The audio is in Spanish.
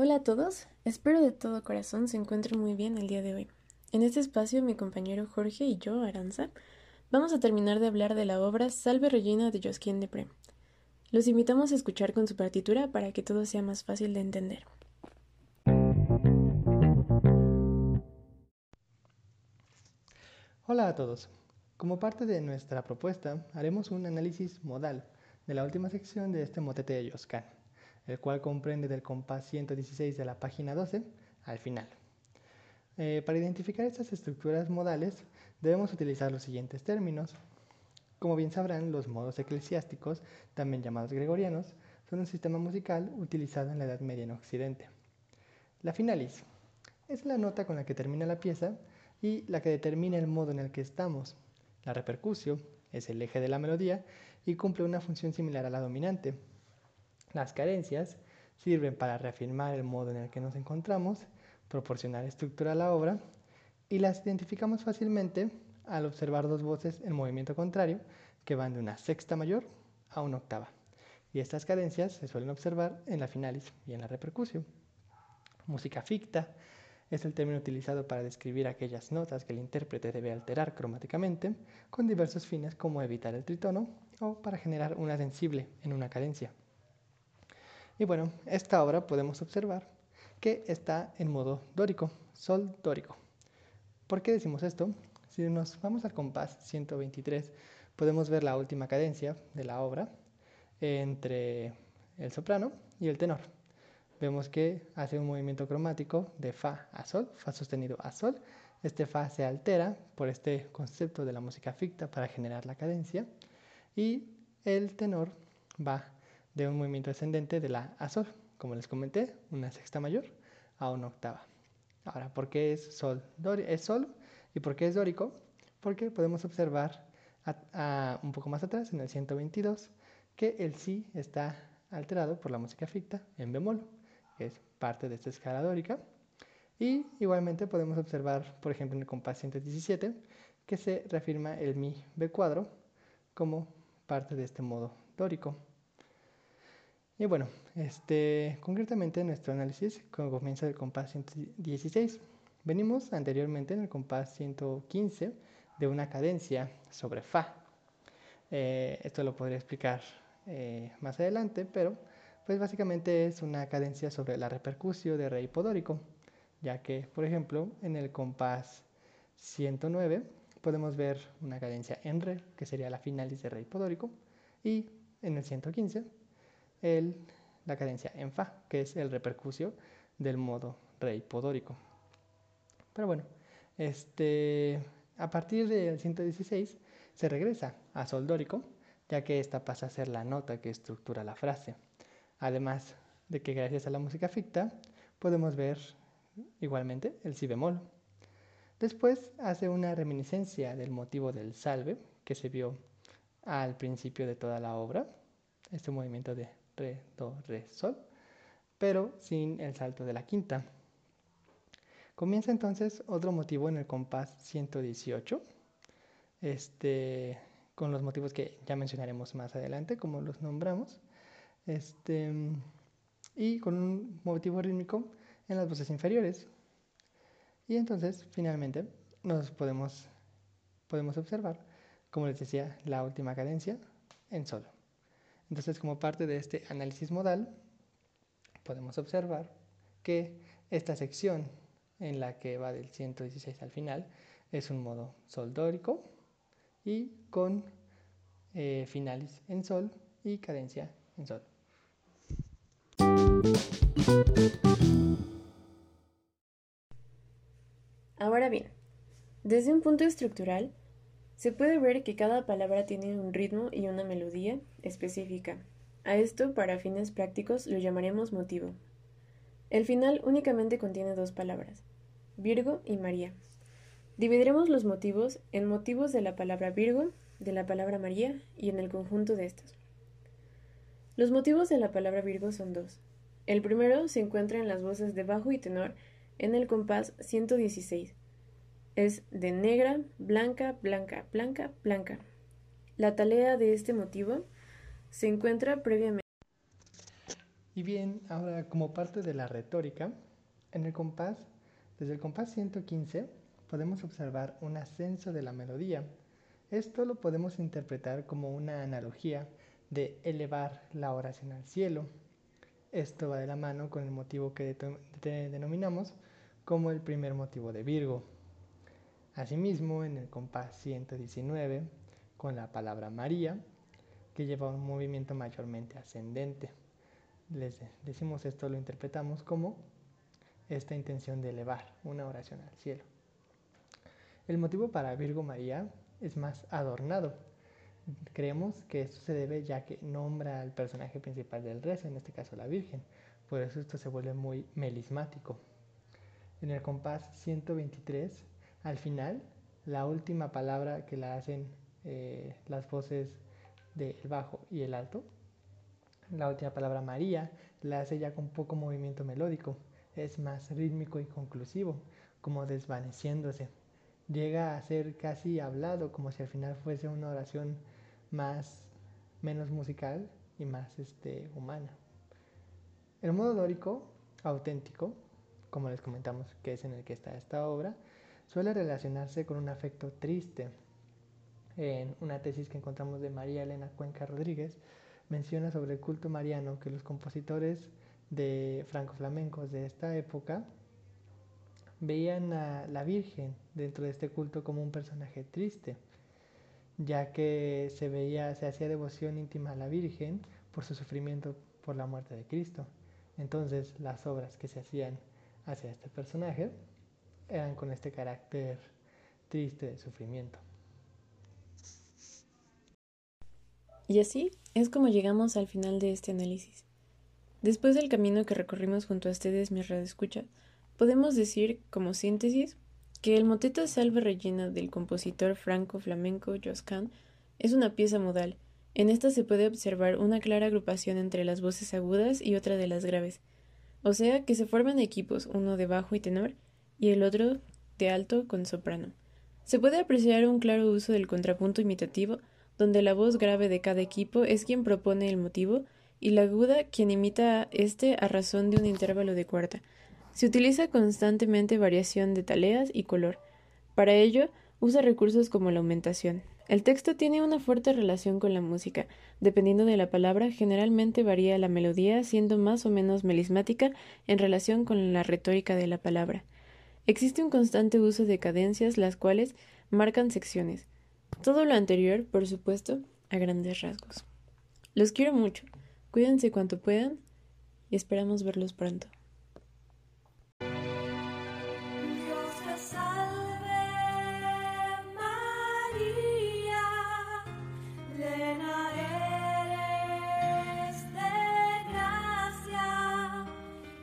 Hola a todos, espero de todo corazón se encuentren muy bien el día de hoy. En este espacio mi compañero Jorge y yo, Aranza, vamos a terminar de hablar de la obra Salve Regina de Josquin Depré. Los invitamos a escuchar con su partitura para que todo sea más fácil de entender. Hola a todos. Como parte de nuestra propuesta, haremos un análisis modal de la última sección de este motete de Josquin el cual comprende del compás 116 de la página 12 al final. Eh, para identificar estas estructuras modales debemos utilizar los siguientes términos. Como bien sabrán, los modos eclesiásticos, también llamados gregorianos, son un sistema musical utilizado en la Edad Media en Occidente. La finalis es la nota con la que termina la pieza y la que determina el modo en el que estamos. La repercusio es el eje de la melodía y cumple una función similar a la dominante. Las carencias sirven para reafirmar el modo en el que nos encontramos, proporcionar estructura a la obra y las identificamos fácilmente al observar dos voces en movimiento contrario que van de una sexta mayor a una octava. Y estas cadencias se suelen observar en la finalis y en la repercusión. Música ficta es el término utilizado para describir aquellas notas que el intérprete debe alterar cromáticamente con diversos fines como evitar el tritono o para generar una sensible en una cadencia. Y bueno, esta obra podemos observar que está en modo dórico, sol dórico. ¿Por qué decimos esto? Si nos vamos al compás 123, podemos ver la última cadencia de la obra entre el soprano y el tenor. Vemos que hace un movimiento cromático de fa a sol, fa sostenido a sol. Este fa se altera por este concepto de la música ficta para generar la cadencia y el tenor va de un movimiento ascendente de la a sol, como les comenté, una sexta mayor a una octava. Ahora, ¿por qué es sol? Es sol y por qué es dórico? Porque podemos observar un poco más atrás, en el 122, que el si está alterado por la música ficta en bemol, que es parte de esta escala dórica. Y igualmente podemos observar, por ejemplo, en el compás 117, que se reafirma el mi b cuadro como parte de este modo dórico. Y bueno, este, concretamente nuestro análisis comienza del compás 116. Venimos anteriormente en el compás 115 de una cadencia sobre Fa. Eh, esto lo podría explicar eh, más adelante, pero pues básicamente es una cadencia sobre la repercusión de re hipodórico, ya que, por ejemplo, en el compás 109 podemos ver una cadencia en re, que sería la finalis de re hipodórico, y en el 115 el, la cadencia en Fa, que es el repercusio del modo re hipodórico. Pero bueno, este, a partir del 116 se regresa a sol dórico, ya que esta pasa a ser la nota que estructura la frase. Además de que gracias a la música ficta podemos ver igualmente el si bemol. Después hace una reminiscencia del motivo del salve que se vio al principio de toda la obra, este movimiento de re, do, re, sol, pero sin el salto de la quinta. Comienza entonces otro motivo en el compás 118, este, con los motivos que ya mencionaremos más adelante, como los nombramos, este, y con un motivo rítmico en las voces inferiores. Y entonces, finalmente, nos podemos, podemos observar, como les decía, la última cadencia en sol. Entonces, como parte de este análisis modal, podemos observar que esta sección en la que va del 116 al final es un modo sol dórico y con eh, finalis en sol y cadencia en sol. Ahora bien, desde un punto estructural, se puede ver que cada palabra tiene un ritmo y una melodía específica. A esto, para fines prácticos, lo llamaremos motivo. El final únicamente contiene dos palabras, Virgo y María. Dividiremos los motivos en motivos de la palabra Virgo, de la palabra María y en el conjunto de estos. Los motivos de la palabra Virgo son dos. El primero se encuentra en las voces de bajo y tenor en el compás 116 es de negra, blanca, blanca, blanca, blanca. La talea de este motivo se encuentra previamente. Y bien, ahora como parte de la retórica, en el compás, desde el compás 115, podemos observar un ascenso de la melodía. Esto lo podemos interpretar como una analogía de elevar la oración al cielo. Esto va de la mano con el motivo que denominamos como el primer motivo de Virgo. Asimismo, en el compás 119, con la palabra María, que lleva un movimiento mayormente ascendente. Les decimos esto, lo interpretamos como esta intención de elevar una oración al cielo. El motivo para Virgo María es más adornado. Creemos que esto se debe ya que nombra al personaje principal del rezo, en este caso la Virgen. Por eso esto se vuelve muy melismático. En el compás 123, al final, la última palabra que la hacen eh, las voces del bajo y el alto, la última palabra María, la hace ya con poco movimiento melódico es más rítmico y conclusivo, como desvaneciéndose. Llega a ser casi hablado, como si al final fuese una oración más menos musical y más este, humana. El modo dórico auténtico, como les comentamos que es en el que está esta obra, suele relacionarse con un afecto triste. En una tesis que encontramos de María Elena Cuenca Rodríguez, menciona sobre el culto mariano que los compositores de franco-flamencos de esta época veían a la Virgen dentro de este culto como un personaje triste, ya que se veía, se hacía devoción íntima a la Virgen por su sufrimiento por la muerte de Cristo. Entonces las obras que se hacían hacia este personaje eran con este carácter triste de sufrimiento. Y así es como llegamos al final de este análisis. Después del camino que recorrimos junto a ustedes, mi escucha, podemos decir, como síntesis, que el moteto Salve Rellena del compositor franco-flamenco Josquin es una pieza modal. En esta se puede observar una clara agrupación entre las voces agudas y otra de las graves, o sea que se forman equipos, uno de bajo y tenor y el otro de alto con soprano. Se puede apreciar un claro uso del contrapunto imitativo, donde la voz grave de cada equipo es quien propone el motivo y la aguda quien imita este a razón de un intervalo de cuarta. Se utiliza constantemente variación de taleas y color. Para ello, usa recursos como la aumentación. El texto tiene una fuerte relación con la música. Dependiendo de la palabra, generalmente varía la melodía, siendo más o menos melismática en relación con la retórica de la palabra. Existe un constante uso de cadencias, las cuales marcan secciones. Todo lo anterior, por supuesto, a grandes rasgos. Los quiero mucho. Cuídense cuanto puedan y esperamos verlos pronto.